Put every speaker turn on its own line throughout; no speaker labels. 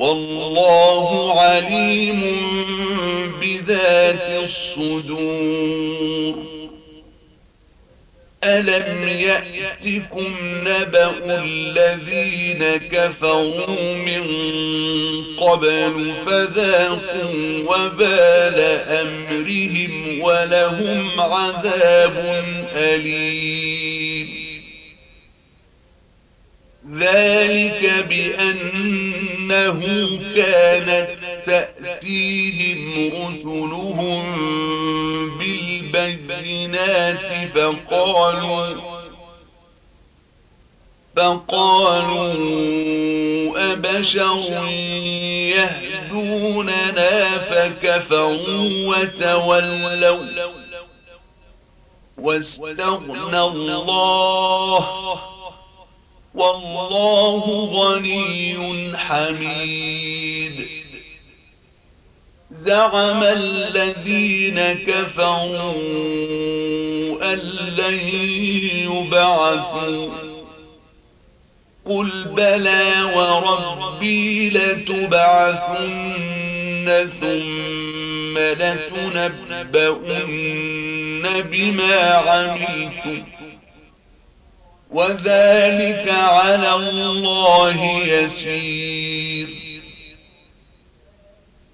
والله عليم بذات الصدور. ألم يأتكم نبأ الذين كفروا من قبل فذاقوا وبال أمرهم ولهم عذاب أليم. ذلك بأنه كانت تأتيهم رسلهم بالبينات فقالوا فقالوا أبشر يهدوننا فكفروا وتولوا واستغنى الله والله غني حميد. زعم الذين كفروا أن لن يبعثوا. قل بلى وربي لتبعثن ثم لتنبؤن بما عملتم. وذلك على الله يسير.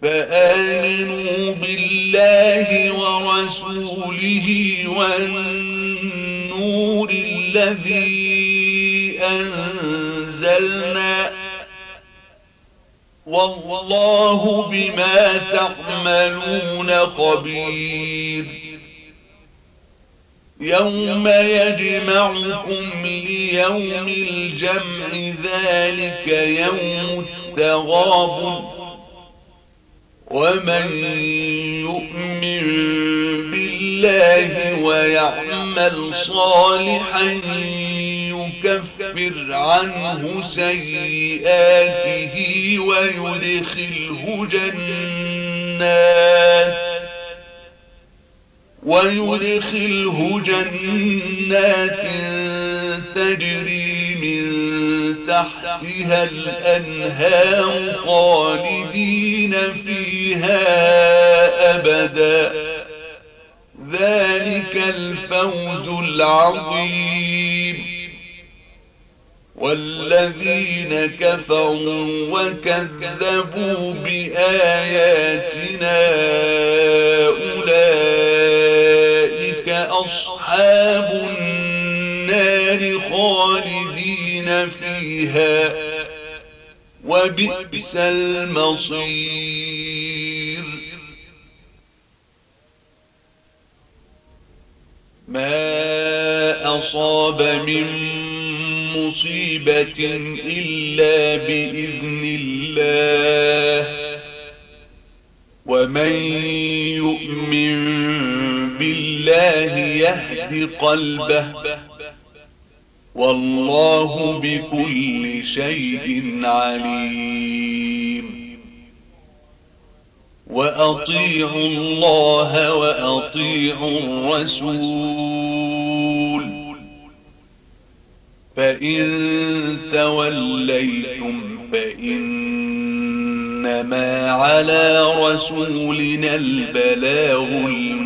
فآمنوا بالله ورسوله والنور الذي أنزلنا والله بما تعملون خبير. يوم يجمعكم ليوم الجمع ذلك يوم التغاب ومن يؤمن بالله ويعمل صالحا يكفر عنه سيئاته ويدخله جنات ويدخله جنات تجري من تحتها الأنهار خالدين فيها أبدا. ذلك الفوز العظيم. والذين كفروا وكذبوا بآياتنا أصحاب النار خالدين فيها وبئس المصير. ما أصاب من مصيبة إلا بإذن الله ومن يهد قلبه. والله بكل شيء عليم. وأطيعوا الله وأطيعوا الرسول. فإن توليتم فإنما على رسولنا البلاغ المبين.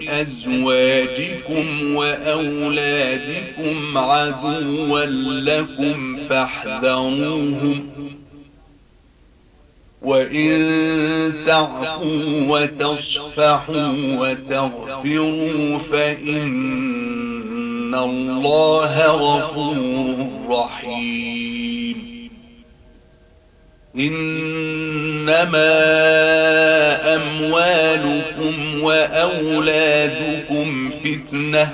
أزواجكم وأولادكم عدوا لكم فاحذروهم. وإن تعفوا وتصفحوا وتغفروا فإن الله غفور رحيم. إنما أموالكم وأولادكم فتنة.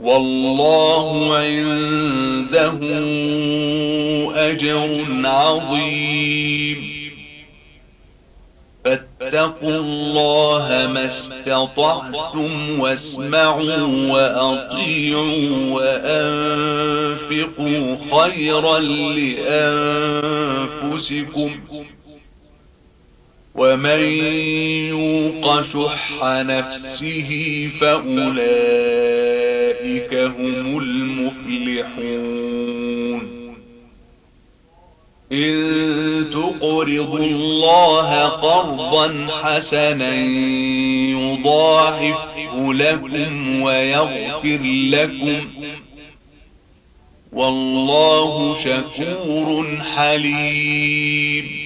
والله عنده أجر عظيم. فاتقوا الله ما استطعتم واسمعوا وأطيعوا وأنفقوا خيرا لأنفسكم. ومن يوق شح نفسه فأولئك هم المفلحون. إن تقرضوا الله قرضا حسنا يضاعفه لكم ويغفر لكم. والله شكور حليم.